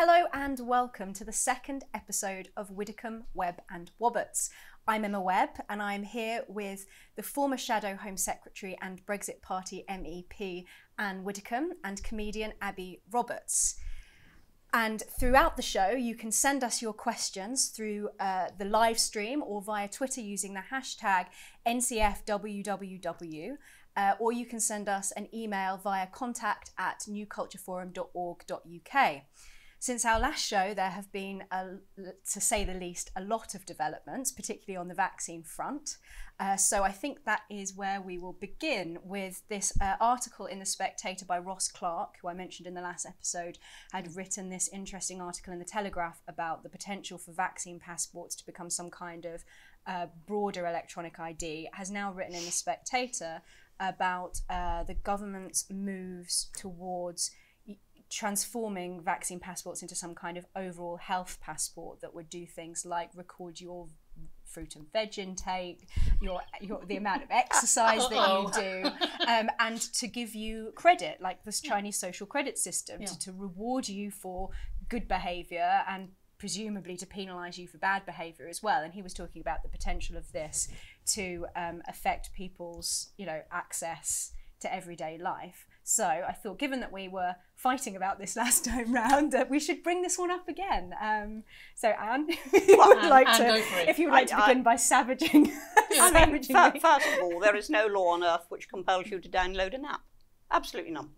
Hello and welcome to the second episode of Widdecombe, Webb and Wobberts. I'm Emma Webb and I'm here with the former Shadow Home Secretary and Brexit Party MEP Ann Widdecombe and comedian Abi Roberts. And throughout the show, you can send us your questions through uh, the live stream or via Twitter using the hashtag NCFWWW, uh, or you can send us an email via contact at newcultureforum.org.uk. Since our last show, there have been, a, to say the least, a lot of developments, particularly on the vaccine front. Uh, so I think that is where we will begin with this uh, article in The Spectator by Ross Clark, who I mentioned in the last episode, had written this interesting article in The Telegraph about the potential for vaccine passports to become some kind of uh, broader electronic ID, has now written in The Spectator about uh, the government's moves towards transforming vaccine passports into some kind of overall health passport that would do things like record your fruit and veg intake, your, your the amount of exercise that you do, um, and to give you credit, like this Chinese social credit system, yeah. to, to reward you for good behaviour and presumably to penalise you for bad behaviour as well. And he was talking about the potential of this to um, affect people's, you know, access to everyday life. So I thought, given that we were fighting about this last time round, that we should bring this one up again. Um, so Ann, you well, would Anne, like Anne, to, if you would like I, to begin I, by savaging. I mean, first of all, there is no law on earth which compels you to download an app. Absolutely none.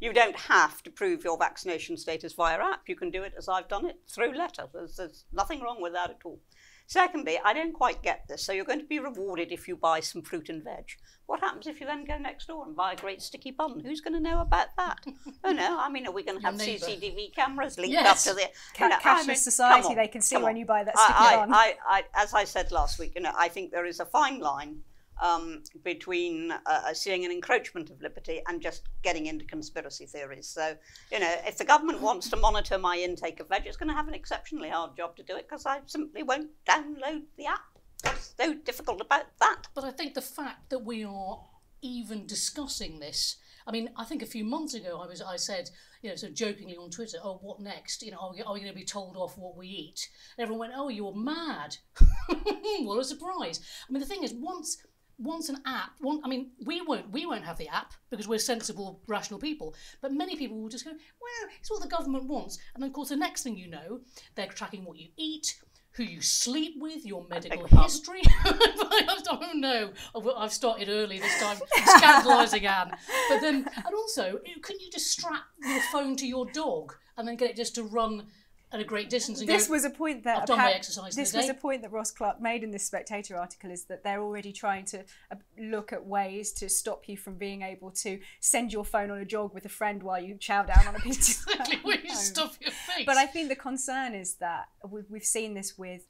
You don't have to prove your vaccination status via app. You can do it as I've done it through letter. There's, there's nothing wrong with that at all. Secondly, I don't quite get this. So you're going to be rewarded if you buy some fruit and veg. What happens if you then go next door and buy a great sticky bun? Who's going to know about that? oh no, I mean, are we going to have CCTV cameras linked yes. up to the know, cashless I mean, society? They can see when you buy that sticky I, bun. I, I, as I said last week, you know, I think there is a fine line um, between uh, uh, seeing an encroachment of liberty and just getting into conspiracy theories. So, you know, if the government wants to monitor my intake of veg, it's going to have an exceptionally hard job to do it because I simply won't download the app. What's so difficult about that? But I think the fact that we are even discussing this. I mean, I think a few months ago I was I said, you know, sort of jokingly on Twitter, oh, what next? You know, are we, are we going to be told off what we eat? And everyone went, oh, you're mad. what a surprise. I mean, the thing is, once once an app, one, I mean, we won't we won't have the app because we're sensible, rational people. But many people will just go, well, it's what the government wants. And then, of course, the next thing you know, they're tracking what you eat, who you sleep with, your medical history. I don't know. I've started early this time, scandalising Ann. But then, and also, can you just strap your phone to your dog and then get it just to run at a great distance. this go, was a point that I've done my exercise. This was a point that Ross Clark made in this Spectator article is that they're already trying to uh, look at ways to stop you from being able to send your phone on a jog with a friend while you chow down on a pizza. exactly, where you stuff your face. But I think the concern is that we've, we've seen this with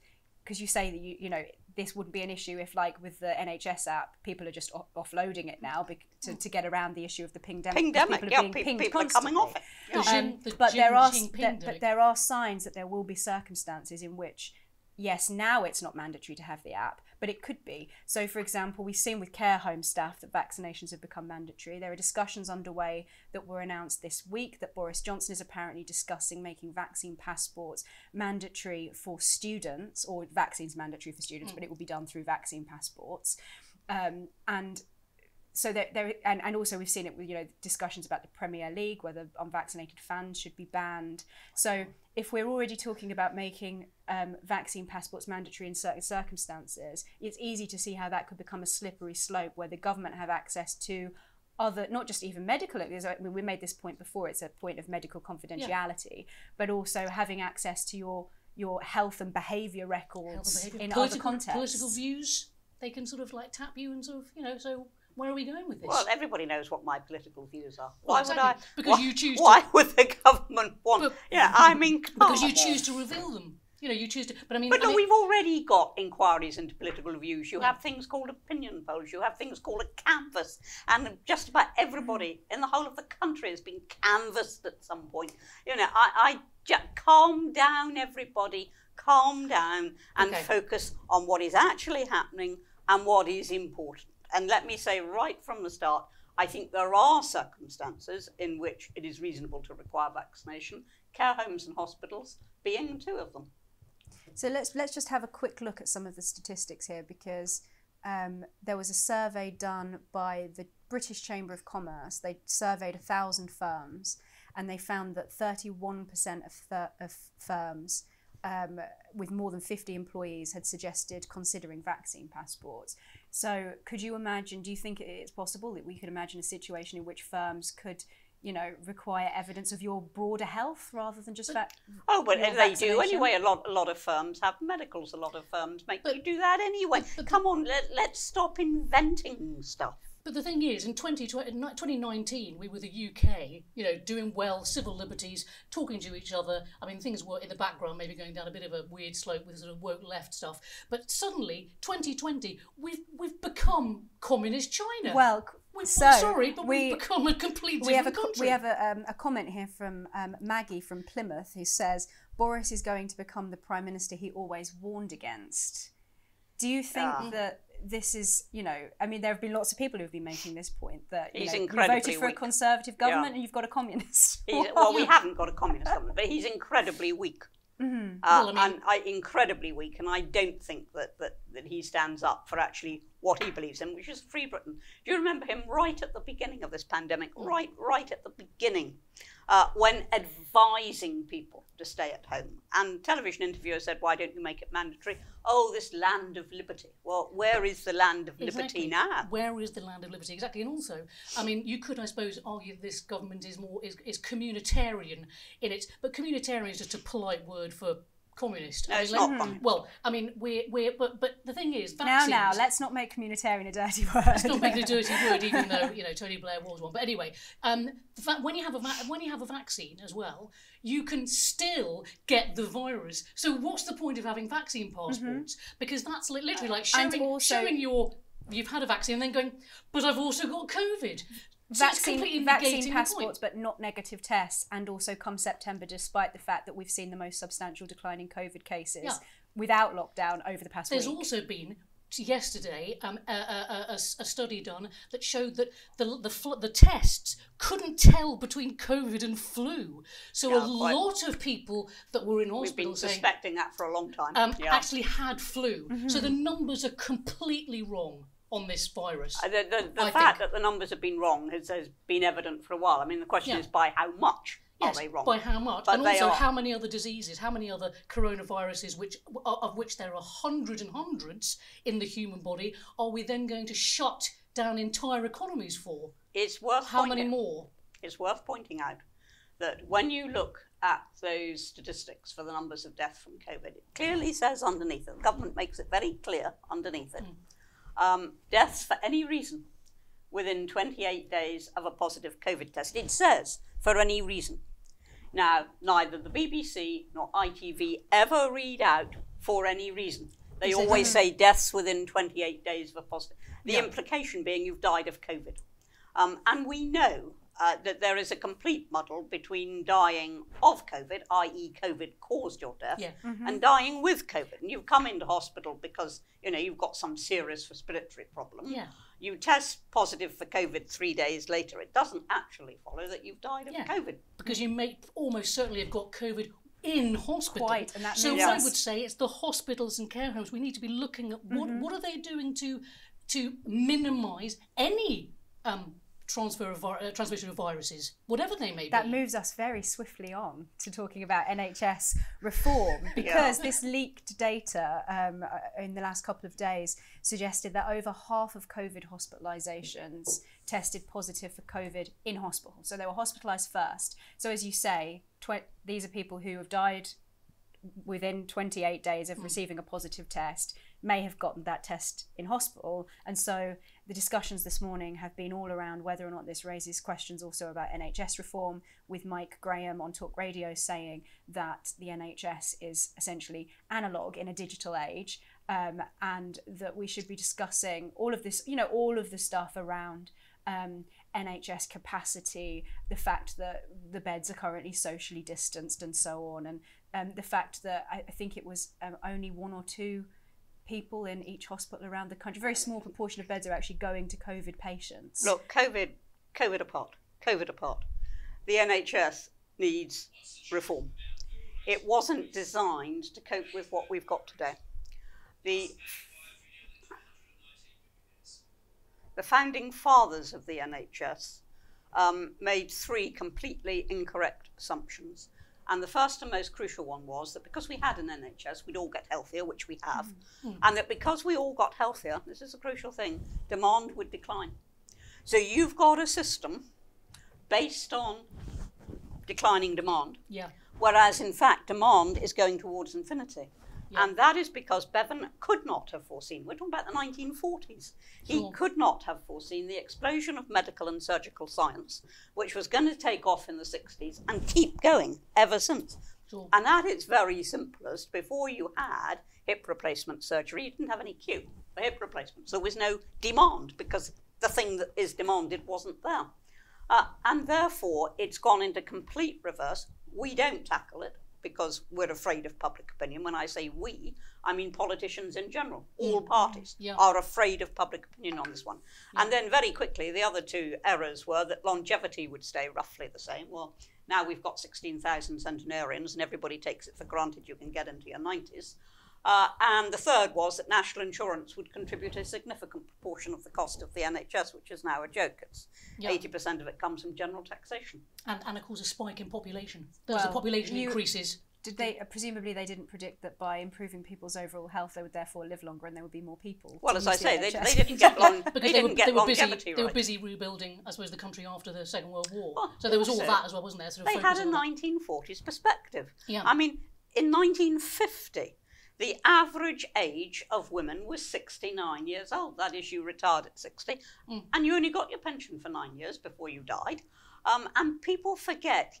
because you say that you you know this wouldn't be an issue if, like with the NHS app, people are just off- offloading it now to, to get around the issue of the pingdemic. Pingdemic, people yeah, are being people are coming off it. Yeah. Um, the but there are but there are signs that there will be circumstances in which yes, now it's not mandatory to have the app, but it could be. So, for example, we've seen with care home staff that vaccinations have become mandatory. There are discussions underway that were announced this week that Boris Johnson is apparently discussing making vaccine passports mandatory for students, or vaccines mandatory for students, mm. but it will be done through vaccine passports. Um, and so there, there and, and also we've seen it with you know discussions about the Premier League whether unvaccinated fans should be banned. So if we're already talking about making um, vaccine passports mandatory in certain circumstances, it's easy to see how that could become a slippery slope where the government have access to other not just even medical I mean, we made this point before it's a point of medical confidentiality yeah. but also having access to your your health and behavior records health behavior. in political, other contexts political views they can sort of like tap you and sort of you know so where are we going with this? Well, everybody knows what my political views are. Why well, exactly. would I? Because why, you choose. Why to, would the government want? But, yeah, I mean, because you choose to reveal them. You know, you choose to. But I mean, but I no, mean, we've already got inquiries into political views. You yeah. have things called opinion polls. You have things called a canvass, and just about everybody mm. in the whole of the country has been canvassed at some point. You know, I, I calm down, everybody, calm down, and okay. focus on what is actually happening and what is important. And let me say right from the start, I think there are circumstances in which it is reasonable to require vaccination, care homes and hospitals being two of them. So let's let's just have a quick look at some of the statistics here because um, there was a survey done by the British Chamber of Commerce. They surveyed a thousand firms, and they found that 31% of, of firms um, with more than 50 employees had suggested considering vaccine passports. So, could you imagine? Do you think it's possible that we could imagine a situation in which firms could you know, require evidence of your broader health rather than just that. Oh, but they do anyway. A lot, a lot of firms have medicals. A lot of firms make but, you do that anyway. But, Come on, let, let's stop inventing stuff. But the thing is, in 2019, we were the UK, you know, doing well, civil liberties, talking to each other. I mean, things were in the background, maybe going down a bit of a weird slope with sort of woke left stuff. But suddenly, 2020, we've we've become communist China. Well, we're so sorry, but we, have become a complete we have a, country. We have a, um, a comment here from um, Maggie from Plymouth who says Boris is going to become the prime minister he always warned against. Do you think that this is, you know, I mean, there have been lots of people who have been making this point that you, he's know, you voted for weak. a conservative government yeah. and you've got a communist. well, we haven't got a communist government, but he's incredibly weak. Mm-hmm. Uh, well, I mean, and I, incredibly weak, and I don't think that, that, that he stands up for actually what he believes in, which is free Britain. Do you remember him right at the beginning of this pandemic? Mm. Right, right at the beginning, uh, when advising people to stay at home. And television interviewer said, "Why don't you make it mandatory?" Oh, this land of liberty. Well, where is the land of exactly. liberty now? Where is the land of liberty exactly? And also, I mean, you could, I suppose, argue this government is more is, is communitarian in it, but communitarian is just a polite word for communist. No, I mean, it's like, not. Well, I mean, we're, we're but but the thing is, vaccines, now now let's not make communitarian a dirty word. Let's not make it a dirty word, even though you know Tony Blair was one. But anyway, um, fact, when you have a when you have a vaccine as well, you can still get the virus. So what's the point of having vaccine passports? Mm-hmm. Because that's literally like showing also, showing your you've had a vaccine and then going, but I've also got COVID vaccine, vaccine passports, but not negative tests, and also come September, despite the fact that we've seen the most substantial decline in COVID cases yeah. without lockdown over the past There's week. also been yesterday um, a, a, a, a, study done that showed that the the, the tests couldn't tell between COVID and flu. So yeah, a lot of people that were in hospital We've been suspecting that for a long time. Um, yeah. actually had flu. Mm-hmm. So the numbers are completely wrong on this virus. Uh, the, the, the fact think. that the numbers have been wrong has, has, been evident for a while. I mean, the question yeah. is by how much yes, are they wrong? By how much? But and also, are. how many other diseases, how many other coronaviruses, which of which there are hundreds and hundreds in the human body, are we then going to shut down entire economies for? It's worth how many more? It's worth pointing out that when you look at those statistics for the numbers of deaths from COVID, it clearly says underneath it, the government makes it very clear underneath it. Mm um, deaths for any reason within 28 days of a positive COVID test. It says for any reason. Now, neither the BBC nor ITV ever read out for any reason. They always say deaths within 28 days of a positive. The yeah. implication being you've died of COVID. Um, and we know uh, that there is a complete muddle between dying of COVID, i.e., COVID caused your death, yeah. mm-hmm. and dying with COVID. And you've come into hospital because you know you've got some serious respiratory problem. Yeah. You test positive for COVID three days later. It doesn't actually follow that you've died of yeah. COVID because you may almost certainly have got COVID in hospital. Quite, and that so yes. I would say it's the hospitals and care homes. We need to be looking at what mm-hmm. what are they doing to to minimise any um, transfer of uh, transmission of viruses, whatever they may be. That moves us very swiftly on to talking about NHS reform because yeah. this leaked data um, uh, in the last couple of days suggested that over half of COVID hospitalizations tested positive for COVID in hospital. So they were hospitalized first. So as you say, tw- these are people who have died within 28 days of mm. receiving a positive test may have gotten that test in hospital and so the discussions this morning have been all around whether or not this raises questions also about NHS reform, with Mike Graham on Talk Radio saying that the NHS is essentially analog in a digital age, um, and that we should be discussing all of this, you know, all of the stuff around. Um, NHS capacity, the fact that the beds are currently socially distanced, and so on, and um, the fact that I, I think it was um, only one or two people in each hospital around the country. A very small proportion of beds are actually going to COVID patients. Look, COVID COVID apart, COVID apart, the NHS needs reform. It wasn't designed to cope with what we've got today. The, the founding fathers of the NHS um, made three completely incorrect assumptions. And the first and most crucial one was that because we had an NHS, we'd all get healthier, which we have, mm-hmm. and that because we all got healthier, this is a crucial thing, demand would decline. So you've got a system based on declining demand. Yeah. Whereas in fact, demand is going towards infinity. Yeah. And that is because Bevan could not have foreseen, we're talking about the 1940s, he could not have foreseen the explosion of medical and surgical science, which was going to take off in the 60s and keep going ever since. Sure. And at its very simplest, before you had hip replacement surgery, you didn't have any queue for hip replacements. There was no demand because the thing that is demanded wasn't there. Uh, and therefore, it's gone into complete reverse. We don't tackle it because we're afraid of public opinion. When I say we, I mean politicians in general. All parties yeah. are afraid of public opinion on this one. Yeah. And then very quickly, the other two errors were that longevity would stay roughly the same. Well, now we've got 16,000 centenarians and everybody takes it for granted you can get into your 90s. Uh, and the third was that national insurance would contribute a significant proportion of the cost of the NHS, which is now a joke. It's yeah. 80% of it comes from general taxation. And, and of course, a spike in population. As well, the population you, increases. Did they uh, presumably they didn't predict that by improving people's overall health they would therefore live longer and there would be more people? Well, as I say, they, they, didn't get long. because they, didn't get they were busy. Right. They were busy rebuilding, I suppose, the country after the Second World War. Well, so there was all that as well, wasn't there? Sort of they had a 1940s perspective. Yeah. I mean, in 1950 the average age of women was 69 years old. That is, you retired at 60, mm. and you only got your pension for nine years before you died. Um, and people forget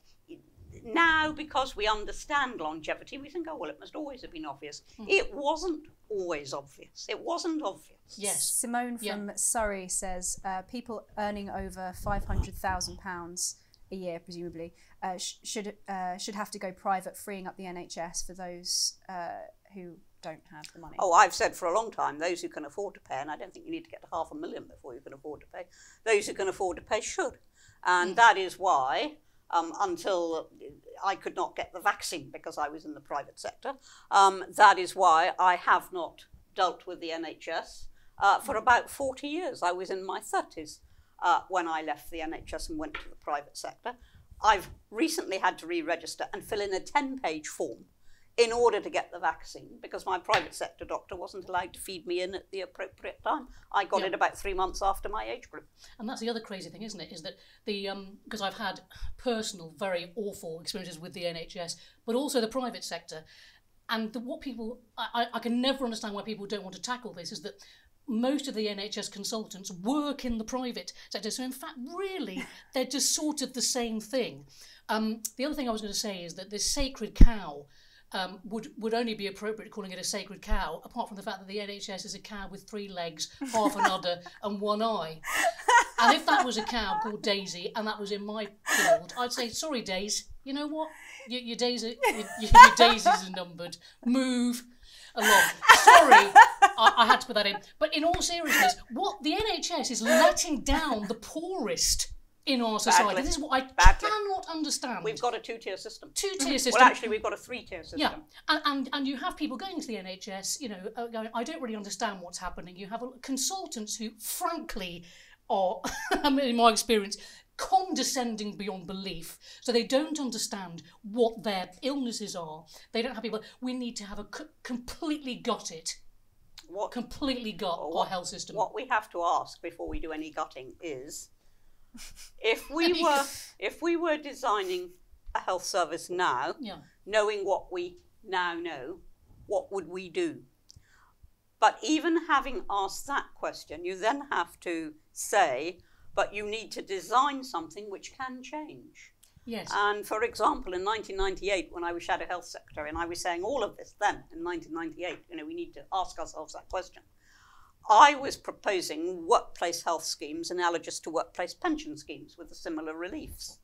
now because we understand longevity, we think, oh, well, it must always have been obvious. Mm. It wasn't always obvious. It wasn't obvious. Yes. Simone from yeah. Surrey says uh, people earning over £500,000 a year, presumably, uh, sh- should uh, should have to go private, freeing up the NHS for those uh, who don't have the money. Oh, I've said for a long time, those who can afford to pay, and I don't think you need to get to half a million before you can afford to pay. Those who can afford to pay should, and mm. that is why. Um, until I could not get the vaccine because I was in the private sector. Um, that is why I have not dealt with the NHS uh, for hmm. about 40 years. I was in my 30s uh, when I left the NHS and went to the private sector. I've recently had to re register and fill in a 10 page form in order to get the vaccine because my private sector doctor wasn't allowed to feed me in at the appropriate time. I got yeah. it about three months after my age group. And that's the other crazy thing, isn't it? Is that the because um, I've had personal, very awful experiences with the NHS, but also the private sector. And the, what people, I, I can never understand why people don't want to tackle this is that most of the NHS consultants work in the private sector. So, in fact, really, they're just sort of the same thing. Um, the other thing I was going to say is that this sacred cow um, would would only be appropriate calling it a sacred cow, apart from the fact that the NHS is a cow with three legs, half an udder, and one eye. And if that was a cow called Daisy, and that was in my field, I'd say, sorry, Daisy, you know what? Your, your days, are, your, your daisies are numbered. Move along. Sorry, I, I had to put that in. But in all seriousness, what the NHS is letting down the poorest in our society. Badly. This is what I Badly. cannot understand. We've got a two-tier system. Two-tier system. Well, actually, we've got a three-tier system. Yeah, and, and, and you have people going to the NHS, you know, uh, going, I don't really understand what's happening. You have consultants who, frankly, are, in my experience, condescending beyond belief. So they don't understand what their illnesses are. They don't have people. We need to have a completely got it. What completely got what, our health system. What we have to ask before we do any gutting is if we were if we were designing a health service now, yeah. knowing what we now know, what would we do? But even having asked that question, you then have to say, but you need to design something which can change. Yes. And for example, in 1998, when I was Shadow Health Secretary, and I was saying all of this then in 1998, you know, we need to ask ourselves that question. I was proposing workplace health schemes analogous to workplace pension schemes with similar reliefs.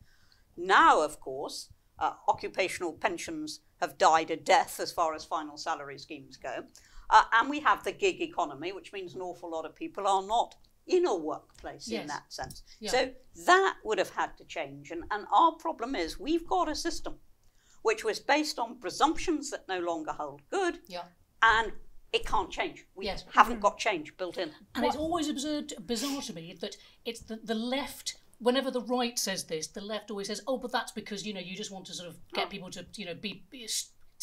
Now, of course, uh, occupational pensions have died a death as far as final salary schemes go. Uh, and we have the gig economy, which means an awful lot of people are not in a workplace Yes. in that sense. Yeah. So that would have had to change. And, and our problem is we've got a system which was based on presumptions that no longer hold good, Yeah. and it can't change. We Yes. haven't got change built in. And it's always absurd, bizarre to me that it's the, the left. Whenever the right says this, the left always says, "Oh, but that's because you know you just want to sort of get oh. people to you know be, be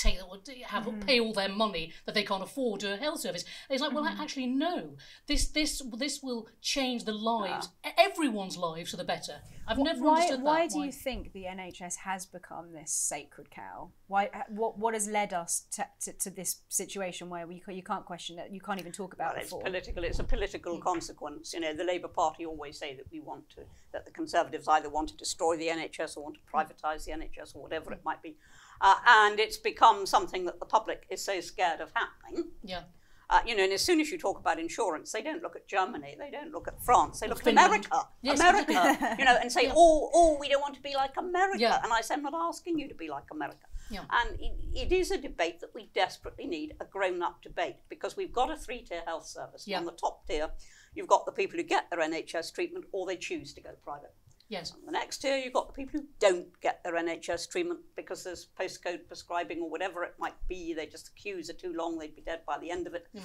take have mm-hmm. pay all their money that they can't afford to a health service." And it's like, well, mm-hmm. actually, no. This this this will change the lives, ah. everyone's lives for the better. I've never Why, understood that. why do you think the NHS has become this sacred cow? Why? Uh, what? What has led us to, to, to this situation where we you can't question it, you can't even talk about Well, it it's before? political. It's a political consequence. You know, the Labour Party always say that we want to, that the Conservatives either want to destroy the NHS or want to mm. privatise the NHS or whatever it might be, uh, and it's become something that the public is so scared of happening. Yeah. Uh, you know, and as soon as you talk about insurance, they don't look at Germany, they don't look at France, they look at America, Yes, America, you know, and say, Yeah. oh, oh, we don't want to be like America. Yeah. And I say, I'm not asking you to be like America. Yeah. And it, it is a debate that we desperately need a grown-up debate because we've got a three-tier health service. Yeah. On the top tier, you've got the people who get their NHS treatment or they choose to go private. Yes. On the next tier, you've got the people who don't get their NHS treatment because there's postcode prescribing or whatever it might be. They just the queues are too long, they'd be dead by the end of it. Mm.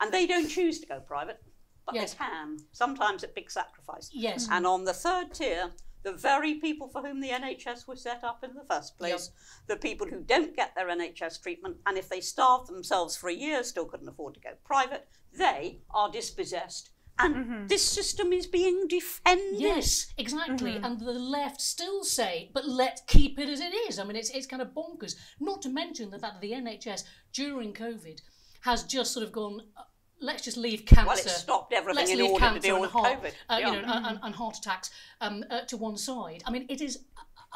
And they don't choose to go private, but Yes. they can, sometimes at big sacrifice. Yes. And on the third tier, the very people for whom the NHS was set up in the first place, the people who don't get their NHS treatment, and if they starve themselves for a year, still couldn't afford to go private, they are dispossessed. And this system is being defended. Yes, exactly. Mm-hmm. And the left still say, but let's keep it as it is. I mean, it's, it's kind of bonkers. Not to mention the fact that the NHS during COVID has just sort of gone, uh, let's just leave cancer. Well, it stopped everything let's in leave order to deal with heart, COVID. Uh, Yeah. You know, and, and, and heart attacks um, uh, to one side. I mean, it is.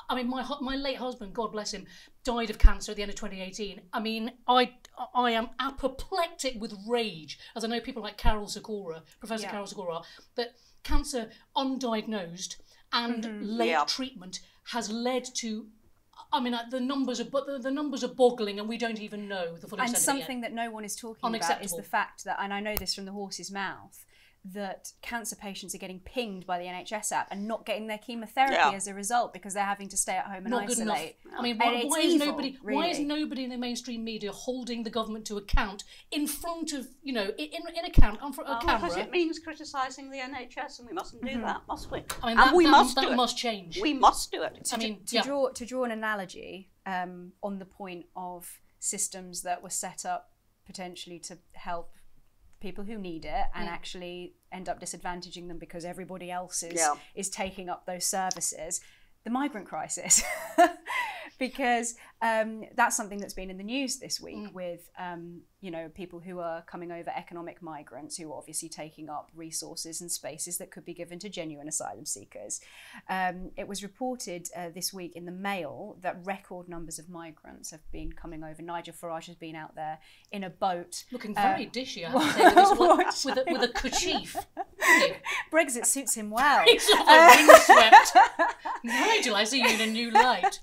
I mean, my my late husband, God bless him, died of cancer at the end of 2018. I mean, I I am apoplectic with rage, as I know people like Karol Sikora, Professor Yeah. Karol Sikora, are, that cancer undiagnosed and mm-hmm. late Yeah. treatment has led to. I mean, the numbers are but the, the numbers are boggling, and we don't even know the full and extent of it yet. something that no one is talking about is the fact that, and I know this from the horse's mouth, that cancer patients are getting pinged by the NHS app and not getting their chemotherapy Yeah. as a result because they're having to stay at home and not good isolate. I mean, And why, it's why is evil, nobody? Why is nobody in the mainstream media holding the government to account in front of you know in in account on front of a Well, because it means criticising the NHS, and we mustn't do that, must we? Mm-hmm. I mean, and that, we that, must that do must it. change. We must do it. I mean, to yeah. draw to draw an analogy um, on the point of systems that were set up potentially to help people who need it and Mm. actually end up disadvantaging them because everybody else is Yeah. is taking up those services the migrant crisis because um, that's something that's been in the news this week Mm. with um, you know people who are coming over economic migrants who are obviously taking up resources and spaces that could be given to genuine asylum seekers um, it was reported uh, this week in the Mail that record numbers of migrants have been coming over. Nigel Farage has been out there in a boat. Looking uh, very dishy, I have to say, with, with, a, with a kerchief. Brexit suits him well. He's windswept. Nigel, I see you in a new light.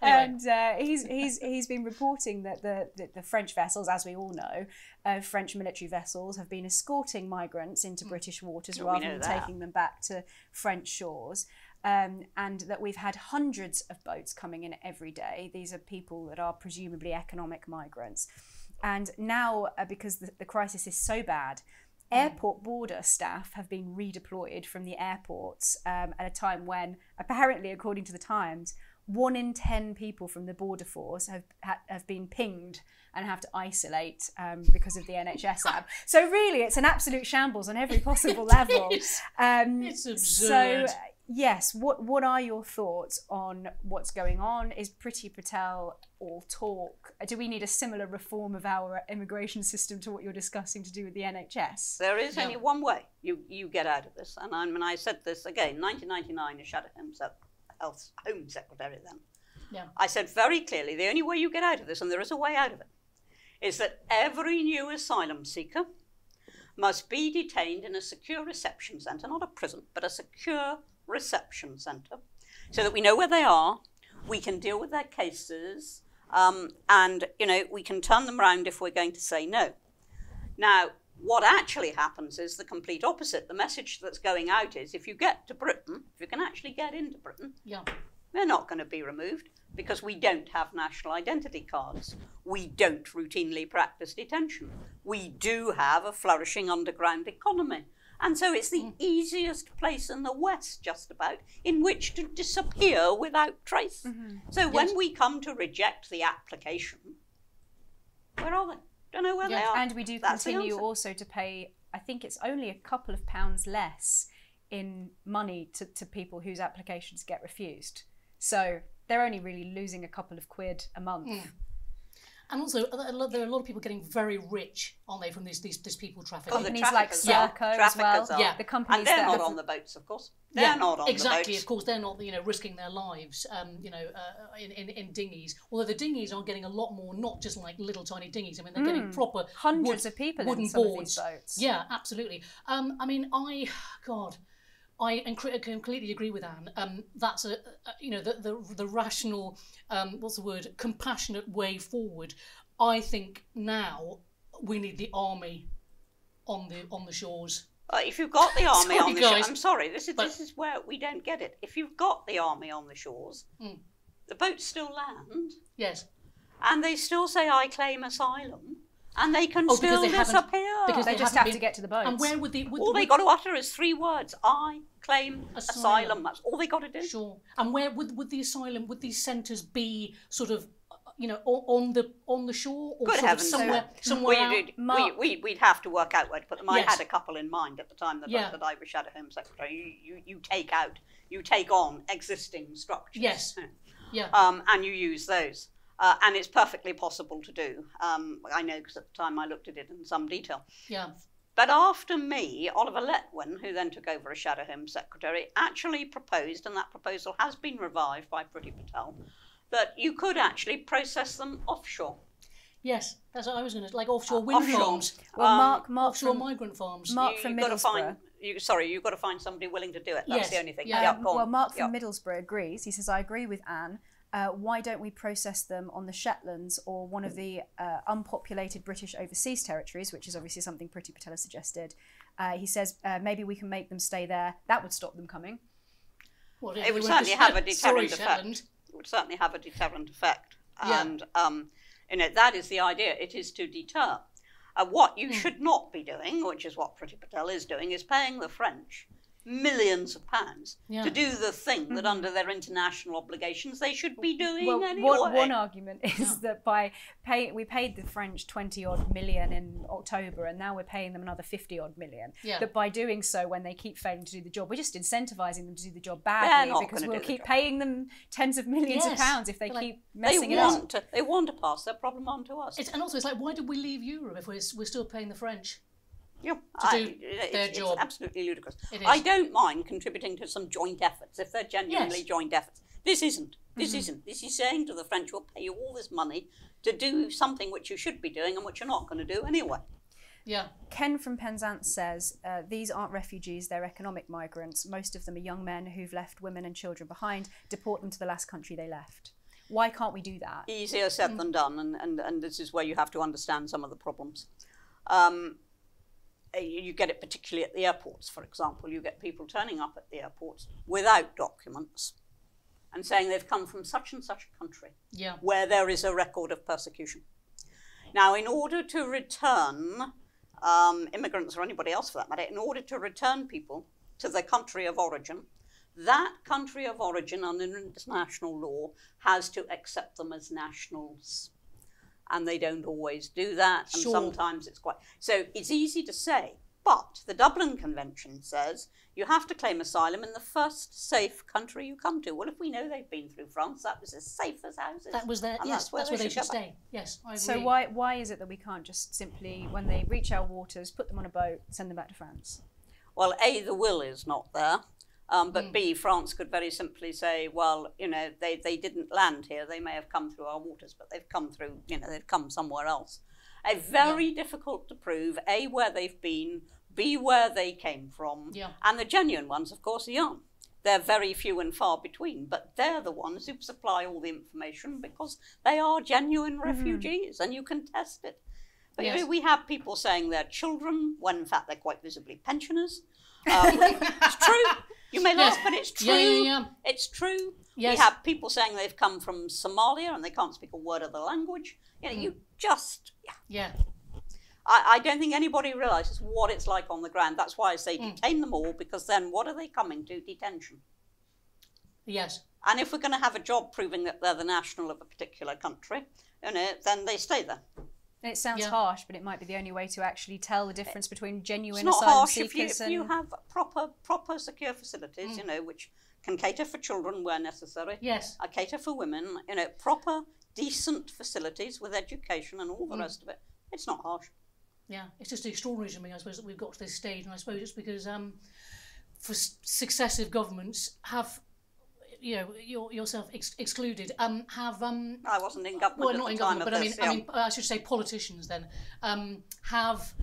Anyway, and uh, he's he's he's been reporting that the, the, the French vessels, as we all know, uh, French military vessels have been escorting migrants into British waters rather than that. taking them back to French shores. Um, and that we've had hundreds of boats coming in every day. These are people that are presumably economic migrants. And now, uh, because the, the crisis is so bad, airport border staff have been redeployed from the airports um, at a time when, apparently, according to the Times, one in 10 people from the border force have, have been pinged and have to isolate um, because of the NHS app. So, really, it's an absolute shambles on every possible level. is. Um, It's So, absurd. yes, what, what are your thoughts on what's going on? Is Priti Patel all talk? Do we need a similar reform of our immigration system to what you're discussing to do with the NHS? There is Yeah. only one way you, you get out of this. And I mean, I said this again, 1999, Ashada himself, Health Home Secretary then. Yeah. I said very clearly the only way you get out of this, and there is a way out of it, is that every new asylum seeker must be detained in a secure reception centre, not a prison, but a secure reception centre, so that we know where they are, we can deal with their cases, um, and you know we can turn them around if we're going to say no. Now, What actually happens is the complete opposite. The message that's going out is if you get to Britain, if you can actually get into Britain, Yeah. they're not going to be removed because we don't have national identity cards. We don't routinely practice detention. We do have a flourishing underground economy. And so it's the mm. easiest place in the West, just about, in which to disappear without trace. Mm-hmm. So when we come to reject the application, where are they? Don't know where they are. And we do That's continue also to pay, I think it's only a couple of pounds less in money to, to people whose applications get refused. So they're only really losing a couple of quid a month. Hmm. And also, there are a lot of people getting very rich, aren't they, from these these, these people trafficking? Oh, the Companies like traffickers are. Serco as well. Traffickers are. Yeah. The companies and they're that not have- on the boats, of course. They're not on exactly. the boats. Of course, they're not, you know, risking their lives, um, you know, uh, in, in, in dinghies. Although the dinghies are getting a lot more, not just like little tiny dinghies. I mean, they're getting proper Hmm. Hundreds wood- of people wooden in some boards. of these boats. Yeah, absolutely. Um, I mean, I, God, I incre- completely agree with Ann. Um, that's a, a you know the the, the rational, um, what's the word, compassionate way forward. I think now we need the army on the on the shores. Uh, if you've got the army Sorry, on the shores. I'm sorry, this is But- this is where we don't get it. If you've got the army on the shores, Mm. the boats still land, Yes, and they still say, "I claim asylum," and they can Oh, because still they haven't- disappear. because They They just haven't have to get to the boat. and where would the would, all they would- got to utter is three words: "I claim asylum." Asylum. That's all they got to do. Sure. And where would would the asylum would these centres be sort of uh, you know on the on the shore or Good sort heavens! of somewhere no. somewhere we, out? we, Mark- we, we'd have to work out where to put them. I Yes. had a couple in mind at the time that, Yeah. that I was Shadow Home Secretary. You, you, you take out, you take on existing structures. Yes. Yeah. um, and you use those. Uh, and it's perfectly possible to do. Um, I know because at the time I looked at it in some detail. yeah. But after me, Oliver Letwin, who then took over as Shadow Home Secretary, actually proposed, and that proposal has been revived by Priti Patel, that you could actually process them offshore. Yes. That's what I was going to like offshore wind offshore. farms, well, um, Mark, Mark offshore from, migrant farms. Mark you, from you've got to Middlesbrough. find. You, sorry, you've got to find somebody willing to do it. That's Yes, the only thing. yeah. Yeah, Um, go well, Mark from Yeah. Middlesbrough agrees. He says, I agree with Ann. Uh, why don't we process them on the Shetlands or one of the uh, unpopulated British overseas territories, which is obviously something Priti Patel has suggested? Uh, he says uh, maybe we can make them stay there. That would stop them coming. What, It would we went certainly have a Shet- sorry, deterrent effect. Shetland. It would certainly have a deterrent effect. Yeah. And um, you know that is the idea. It is to deter. Uh, what you should not be doing, which is what Priti Patel is doing, is paying the French millions of pounds Yeah. to do the thing that, mm-hmm. under their international obligations, they should be doing Well, anyway. one, one argument is that by pay, we paid the French 20 odd million in October and now we're paying them another 50 odd million. Yeah. That by doing so, when they keep failing to do the job, we're just incentivizing them to do the job badly because we'll do the keep paying them tens of millions of pounds if they like- keep they messing it up. want to. They want to pass their problem on to us. It's, and also, it's like, why did we leave Europe if we're, we're still paying the French? Yeah, to I- do it's, their it's absolutely ludicrous. It I don't mind contributing to some joint efforts if they're genuinely Yes. joint efforts. This isn't. This Mm-hmm. isn't. This is saying to the French, we'll pay you all this money to do something which you should be doing and which you're not going to do anyway. Yeah. Ken from Penzance says uh, these aren't refugees, they're economic migrants. Most of them are young men who've left women and children behind. Deport them to the last country they left. Why can't we do that? Easier said Mm. than done, and, and, and this is where you have to understand some of the problems. Um, you you get it particularly at the airports, for example. You get people turning up at the airports without documents and saying they've come from such and such a country. Yeah. where there is a record of persecution. Now, in order to return um, immigrants or anybody else for that matter, in order to return people to their country of origin, that country of origin under international law has to accept them as nationals. And they don't always do that, and Sure. sometimes it's quite. So it's easy to say, but the Dublin Convention says you have to claim asylum in the first safe country you come to. Well, if we know they've been through France, that was as safe as houses. That was their, And yes, that's where they should go back. stay. Yes, So why why is it that we can't just simply, when they reach our waters, put them on a boat, send them back to France? Well, A, the will is not there. Um, but Hmm. B, France could very simply say, well, you know, they, they didn't land here. They may have come through our waters, but they've come through, you know, they've come somewhere else. A very difficult to prove, A, where they've been, B, where they came from. Yeah. And the genuine ones, of course, are young. They're very few and far between, but they're the ones who supply all the information because they are genuine refugees and you can test it. But you Yes. we have people saying they're children when in fact they're quite visibly pensioners. Um, it's true. You may laugh, but it's true. Yeah, yeah, yeah. It's true. Yes. We have people saying they've come from Somalia and they can't speak a word of the language. You know, Mm. you just, yeah. Yeah. I, I don't think anybody realises what it's like on the ground. That's why I say Mm. detain them all, because then what are they coming to? Detention. Yes. And if we're going to have a job proving that they're the national of a particular country, you know, then they stay there. And it sounds Yeah. harsh, but it might be the only way to actually tell the difference between It's genuine not asylum harsh if you, seekers if you have proper, proper secure facilities, Mm. you know, which can cater for children where necessary, Yes. uh, cater for women, you know, proper, decent facilities with education and all the Mm. rest of it. It's not harsh. Yeah, it's just extraordinary to me, I suppose, that we've got to this stage, and I suppose it's because um, for s- successive governments have, you know, your, yourself ex- excluded, um, have um, I wasn't in government well, not in government, but I mean, this. I mean, I should say politicians then um, have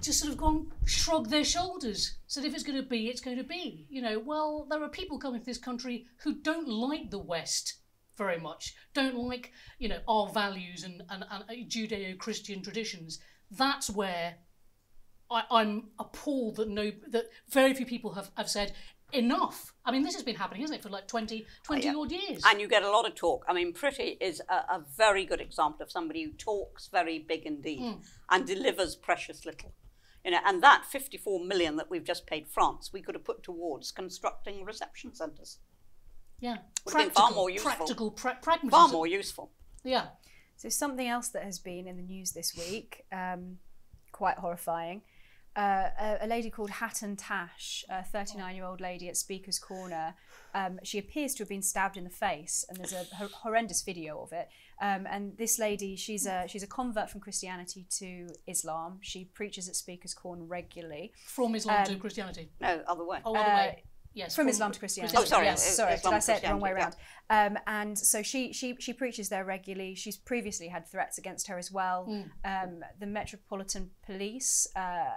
just sort of gone shrug their shoulders. Said if it's going to be, it's going to be. You know, well, there are people coming to this country who don't like the West very much, don't like you know our values and and, and Judeo-Christian traditions. That's where I, I'm appalled that no that very few people have, have said enough. I mean, this has been happening, isn't it, for like 20, 20 yeah. odd years? and you get a lot of talk. I mean, Priti is a, a very good example of somebody who talks very big indeed Hmm. and delivers precious little. You know, and that 54 million that we've just paid France, we could have put towards constructing reception centres. yeah, Would have been far more useful. practical, pra- pragmatism. Far more useful. Yeah. So something else that has been in the news this week, um, quite horrifying. Uh, a, a lady called Hatun Tash, a 39-year-old lady at Speaker's Corner, um, she appears to have been stabbed in the face, and there's a hor- horrendous video of it. Um, and this lady, she's a she's a convert from Christianity to Islam. She preaches at Speaker's Corner regularly. From Islam to Um, Christianity. No, other way. Oh, other uh, way. Yes. from Islam to Christianity. Oh, sorry, Yes, uh, sorry. Islam Did I to say it the wrong way around? Christianity, Um, and so she she she preaches there regularly. She's previously had threats against her as well. Mm. Um, the Metropolitan Police uh,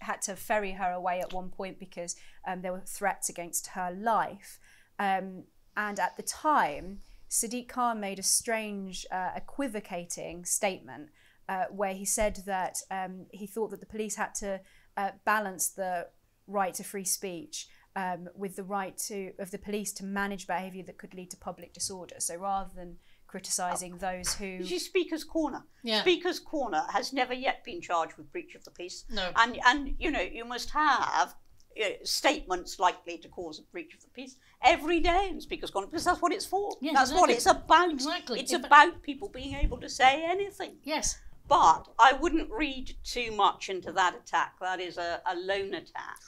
had to ferry her away at one point because um, there were threats against her life. Um, and at the time, Sadiq Khan made a strange, uh, equivocating statement uh, where he said that um, he thought that the police had to uh, balance the right to free speech um, with the right to of the police to manage behaviour that could lead to public disorder. So rather than criticising those who This is Speaker's Corner. Yeah. Speaker's Corner has never yet been charged with breach of the peace. No. And, and you know, you must have uh, statements likely to cause a breach of the peace every day in Speaker's Corner because that's what it's for. Yes, that's what it's about. Exactly. It's In fact- about people being able to say anything. Yes. But I wouldn't read too much into that attack. That is a, a lone attack.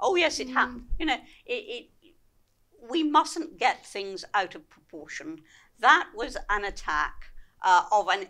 Oh yes, it happened. You know, it, it. We mustn't get things out of proportion. That was an attack uh, of an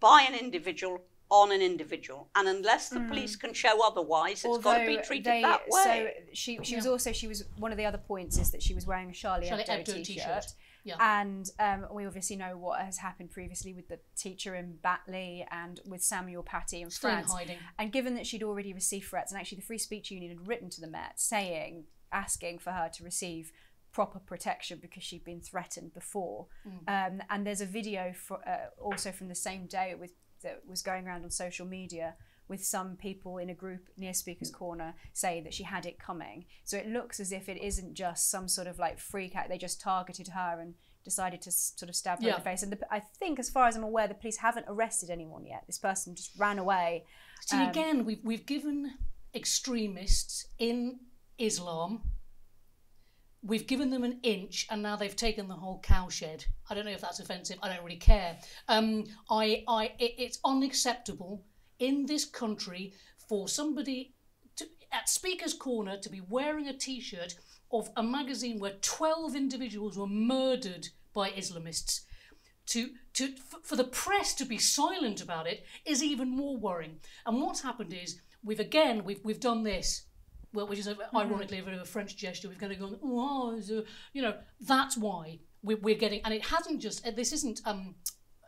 by an individual on an individual, and unless the police can show otherwise, it's got to be treated they, that way. So she, she was also she was one of the other points is that she was wearing a Charlie, Charlie Hebdo, Hebdo t-shirt. t-shirt, yeah. And um, we obviously know what has happened previously with the teacher in Batley and with Samuel Paty in Still France. hiding. And given that she'd already received threats, and actually the Free Speech Union had written to the Met saying, asking for her to receive proper protection because she'd been threatened before. Um, and there's a video for, uh, also from the same day with that was going around on social media with some people in a group near Speaker's Corner saying that she had it coming. So it looks as if it isn't just some sort of like freak out. They just targeted her and decided to sort of stab her in the face. And the, I think, as far as I'm aware, the police haven't arrested anyone yet. This person just ran away. See, Um, again, we've, we've given extremists in Islam, we've given them an inch, and now they've taken the whole cowshed. I don't know if that's offensive. I don't really care. Um, I, I, it, it's unacceptable in this country for somebody to, at Speaker's Corner to be wearing a T-shirt of a magazine where 12 individuals were murdered by Islamists to to for the press to be silent about it is even more worrying. And what's happened is we've again we've we've done this. Well, which is a, ironically a bit of a French gesture. We've kind of gone, oh, you know, that's why we're, we're getting, and it hasn't just, this isn't um,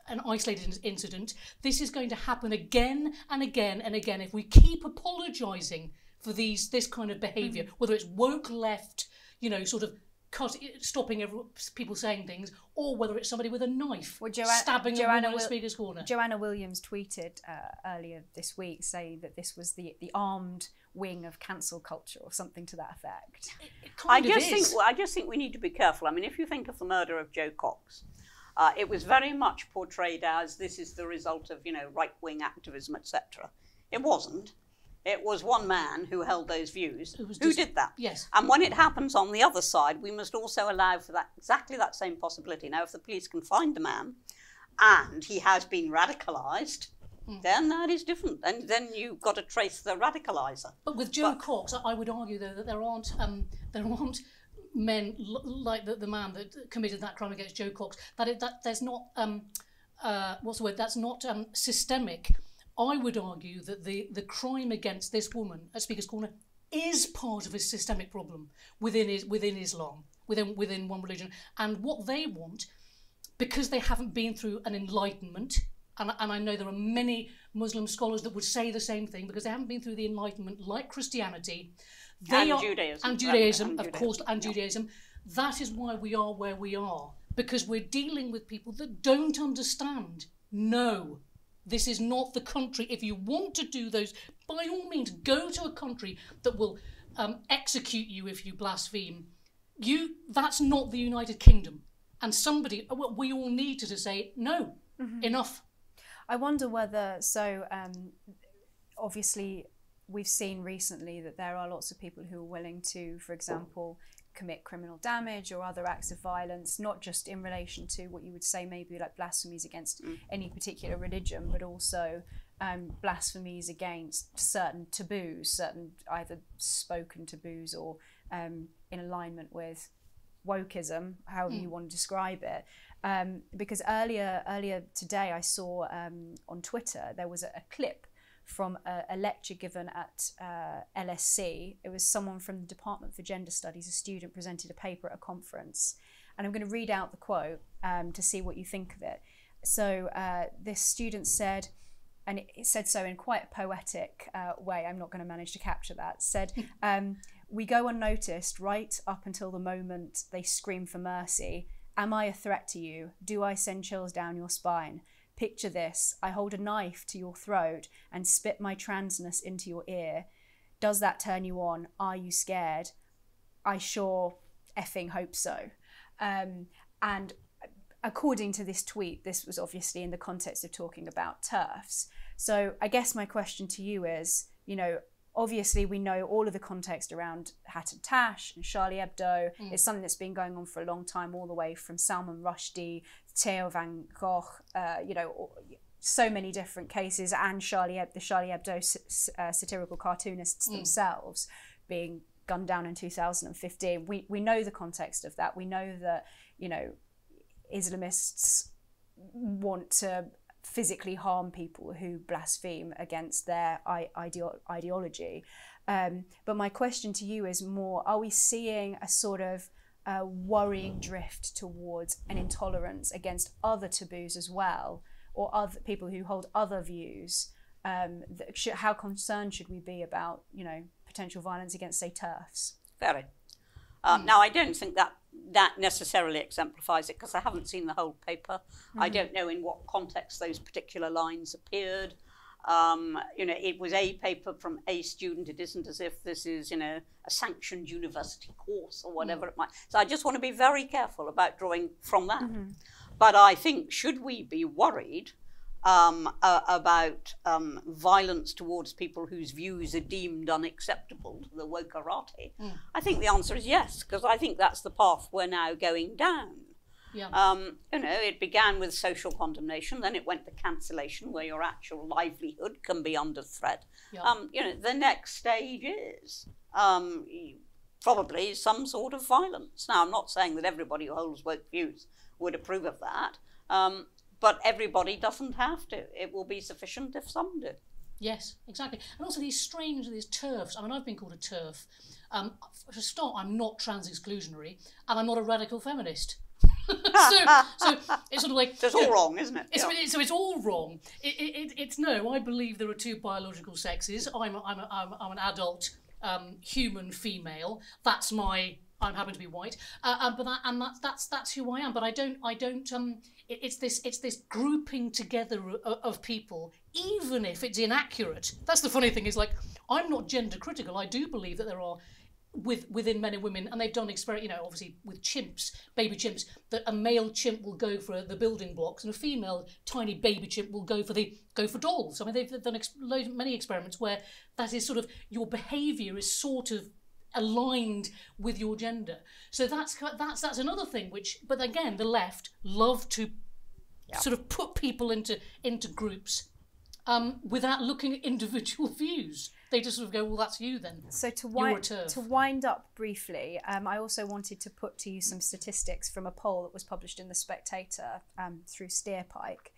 an isolated incident. This is going to happen again and again and again if we keep apologising for these this kind of behaviour, whether it's woke left, you know, sort of cut, stopping every, people saying things, or whether it's somebody with a knife Well, Joanna- stabbing a Joanna Wil- Speaker's Corner. Joanna Williams tweeted uh, earlier this week saying that this was the, the armed wing of cancel culture or something to that effect. It I just is. think well, I just think we need to be careful. I mean, if you think of the murder of Jo Cox, uh, it was very much portrayed as this is the result of you know right wing activism, etc. It wasn't. It was one man who held those views Who was who dis- did that. Yes. And when it happens on the other side, we must also allow for that exactly that same possibility. Now, if the police can find the man and he has been radicalised, Hmm. then that is different. And then you've got to trace the radicaliser. But with Jo Cox, I- I would argue though that there aren't um, there aren't men l- like the, the man that committed that crime against Jo Cox. That it, that there's not um, uh, what's the word? That's not um, systemic. I would argue that the the crime against this woman at Speaker's Corner is part of a systemic problem within is within Islam, within within one religion, and what they want because they haven't been through an enlightenment, and, and I know there are many Muslim scholars that would say the same thing because they haven't been through the enlightenment like Christianity. They And are, Judaism. And Judaism, And of Judaism, course, and yeah. Judaism. That is why we are where we are because we're dealing with people that don't understand. No, this is not the country. If you want to do those, by all means, go to a country that will um, execute you if you blaspheme. You, that's not the United Kingdom. And somebody, we all need to, to say no, enough. I wonder whether so. Um, obviously, we've seen recently that there are lots of people who are willing to, for example, commit criminal damage or other acts of violence, not just in relation to what you would say maybe like blasphemies against any particular religion, but also um, blasphemies against certain taboos, certain either spoken taboos or um, in alignment with wokeism, however you want to describe it. Um, because earlier earlier today, I saw um, on Twitter there was a, a clip from a, a lecture given at uh, LSE. It was someone from the Department for Gender Studies, a student presented a paper at a conference, and I'm going to read out the quote um, to see what you think of it. So uh, this student said and it, said so in quite a poetic uh, way. I'm not going to manage to capture that. Said, um, "We go unnoticed right up until the moment they scream for mercy. Am I a threat to you? Do I send chills down your spine? Picture this: I hold a knife to your throat and spit my transness into your ear. Does that turn you on? Are you scared? I sure effing hope so." Um, and according to this tweet, this was obviously in the context of talking about turfs. So I guess my question to you is, you know, obviously we know all of the context around Hatun Tash and Charlie Hebdo. It's something that's been going on for a long time, all the way from Salman Rushdie, Theo Van Gogh, uh, you know, so many different cases, and Charlie the Charlie Hebdo uh, satirical cartoonists themselves being gunned down in 2015. We we know the context of that. We know that you know Islamists want to physically harm people who blaspheme against their ideo- ideology. Um, but my question to you is more are we seeing a sort of uh, worrying drift towards an intolerance against other taboos as well, or other people who hold other views? Um, that should, how concerned should we be about, you know, potential violence against, say, turfs? Very. Um, Now, I don't think that that necessarily exemplifies it because I haven't seen the whole paper. I mm. don't know in what context those particular lines appeared. Um, you know, it was a paper from a student. It isn't as if this is, you know, a sanctioned university course or whatever mm. it might. So I just want to be very careful about drawing from that. Mm-hmm. But I think should we be worried um, uh, about um, violence towards people whose views are deemed unacceptable to the wokerati? I think the answer is yes, because I think that's the path we're now going down. Yeah. Um, you know, it began with social condemnation, then it went to cancellation, where your actual livelihood can be under threat. Yeah. Um, you know, the next stage is um, probably some sort of violence. Now, I'm not saying that everybody who holds woke views would approve of that, um, but everybody doesn't have to. It will be sufficient if some do. Yes, exactly. And also these strange, these turfs. I mean, I've been called a turf. Um, for a start, I'm not trans exclusionary, and I'm not a radical feminist. so, so it's sort of like So it's all know, wrong, isn't it? It's, Yeah. so it's- so it's all wrong. It, it, it, it's no. I believe there are two biological sexes. I'm a, I'm, a, I'm, a, I'm an adult um, human female. That's my I'm happen to be white, uh, um, but that, and that's that's that's who I am. But I don't I don't um it, it's this it's this grouping together of, of people, even if it's inaccurate. That's the funny thing is like I'm not gender critical. I do believe that there are with within men and women, and they've done experiment, you know, obviously with chimps, baby chimps, that a male chimp will go for the building blocks, and a female tiny baby chimp will go for the go for dolls. I mean, they've done ex- many experiments where that is sort of your behaviour is sort of aligned with your gender. So that's that's that's another thing. Which, but again, the left love to yeah. sort of put people into into groups um, without looking at individual views. They just sort of go, well, that's you then. So to wind to wind up briefly, um, I also wanted to put to you some statistics from a poll that was published in the Spectator um, through Steerpike.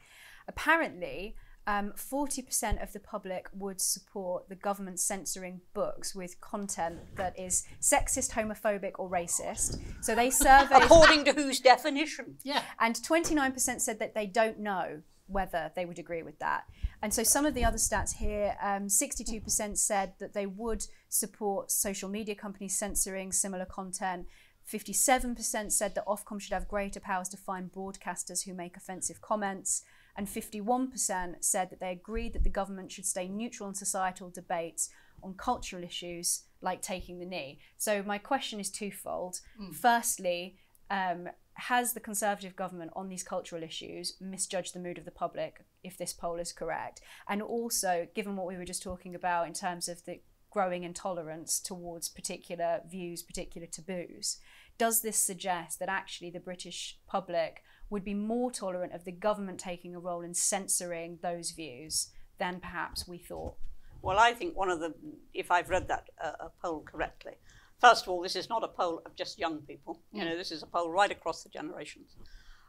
Apparently, um, 40% of the public would support the government censoring books with content that is sexist, homophobic, or racist. So they surveyed. According to whose definition? Yeah. And 29% said that they don't know whether they would agree with that. And so some of the other stats here um, 62% said that they would support social media companies censoring similar content. 57% said that Ofcom should have greater powers to find broadcasters who make offensive comments and 51% said that they agreed that the government should stay neutral in societal debates on cultural issues like taking the knee. So, my question is twofold. Mm. Firstly, um, has the Conservative government on these cultural issues misjudged the mood of the public, if this poll is correct? And also, given what we were just talking about in terms of the growing intolerance towards particular views, particular taboos, does this suggest that actually the British public would be more tolerant of the government taking a role in censoring those views than perhaps we thought. Well, I think one of the, if I've read that uh, poll correctly, first of all, this is not a poll of just young people. You know, this is a poll right across the generations.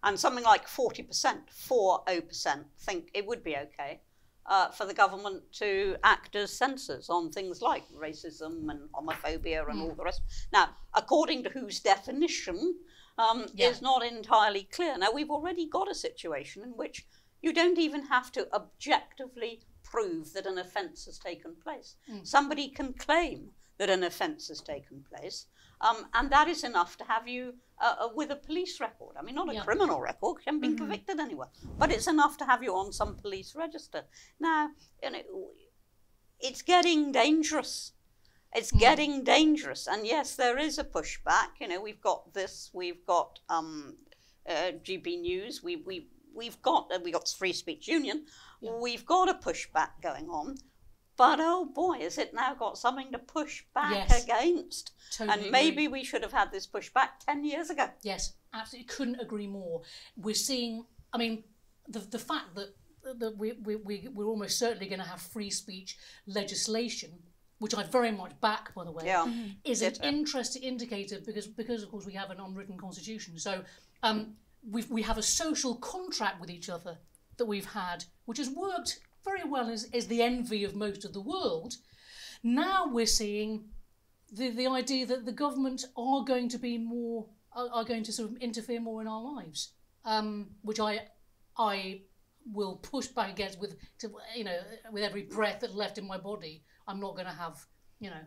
And something like 40%, 40% think it would be okay uh, for the government to act as censors on things like racism and homophobia and all the rest. Now, according to whose definition um, yeah. is not entirely clear. Now, we've already got a situation in which you don't even have to objectively prove that an offence has taken place. Mm. Somebody can claim that an offence has taken place, um, and that is enough to have you uh, uh, with a police record. I mean, not a yeah. criminal record, you haven't been mm-hmm. convicted anywhere, but it's enough to have you on some police register. Now, you know, it's getting dangerous it's mm. getting dangerous. And yes, there is a pushback. You know, we've got this, we've got um, uh, GB News, we, we, we've got uh, we got Free Speech Union, yeah. we've got a pushback going on. But oh boy, has it now got something to push back yes. against? Totally and maybe agree. we should have had this pushback 10 years ago. Yes, absolutely. Couldn't agree more. We're seeing, I mean, the, the fact that that we, we, we, we're almost certainly going to have free speech legislation which I very much back, by the way, yeah. Mm-hmm. is an interesting indicator because, because of course, we have an unwritten constitution. So um, we we have a social contract with each other that we've had, which has worked very well as, as the envy of most of the world. Now we're seeing the, the idea that the government are going to be more, are, are going to sort of interfere more in our lives, um, which I, I will push back against with, to, you know, with every breath that's left in my body. I'm not going to have, you know,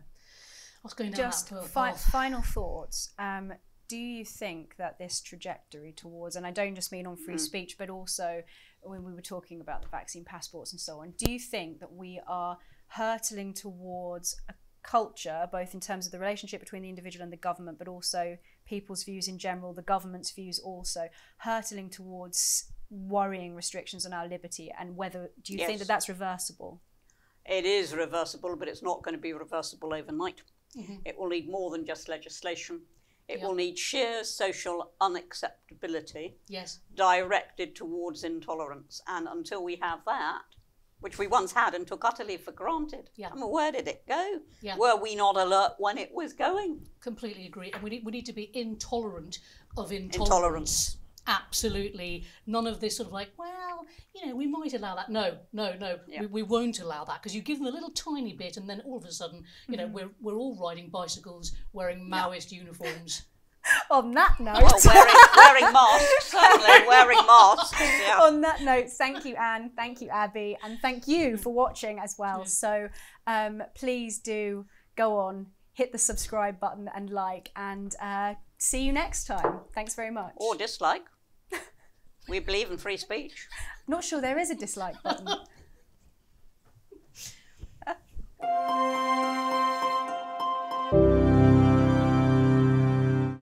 what's going down Just that fi- final thoughts. Um, do you think that this trajectory towards, and I don't just mean on free mm. speech, but also when we were talking about the vaccine passports and so on, do you think that we are hurtling towards a culture, both in terms of the relationship between the individual and the government, but also people's views in general, the government's views also, hurtling towards worrying restrictions on our liberty, and whether do you yes. think that that's reversible? It is reversible, but it's not going to be reversible overnight. Mm-hmm. It will need more than just legislation. It yep. will need sheer social unacceptability yes. directed towards intolerance. And until we have that, which we once had and took utterly for granted, yeah. I mean, where did it go? Yeah. Were we not alert when it was going? Completely agree. And we need, we need to be intolerant of intolerance. intolerance absolutely none of this sort of like, well, you know, we might allow that. No, no, no, yeah. we, we won't allow that because you give them a little tiny bit, and then all of a sudden, you know, mm-hmm. we're we're all riding bicycles wearing Maoist yeah. uniforms. On that note, well, wearing, wearing masks, certainly wearing masks. Yeah. On that note, thank you, Ann. Thank you, Abi, and thank you for watching as well. So, um, please do go on hit the subscribe button and like, and uh, see you next time. Thanks very much. Or dislike. We believe in free speech. Not sure there is a dislike button.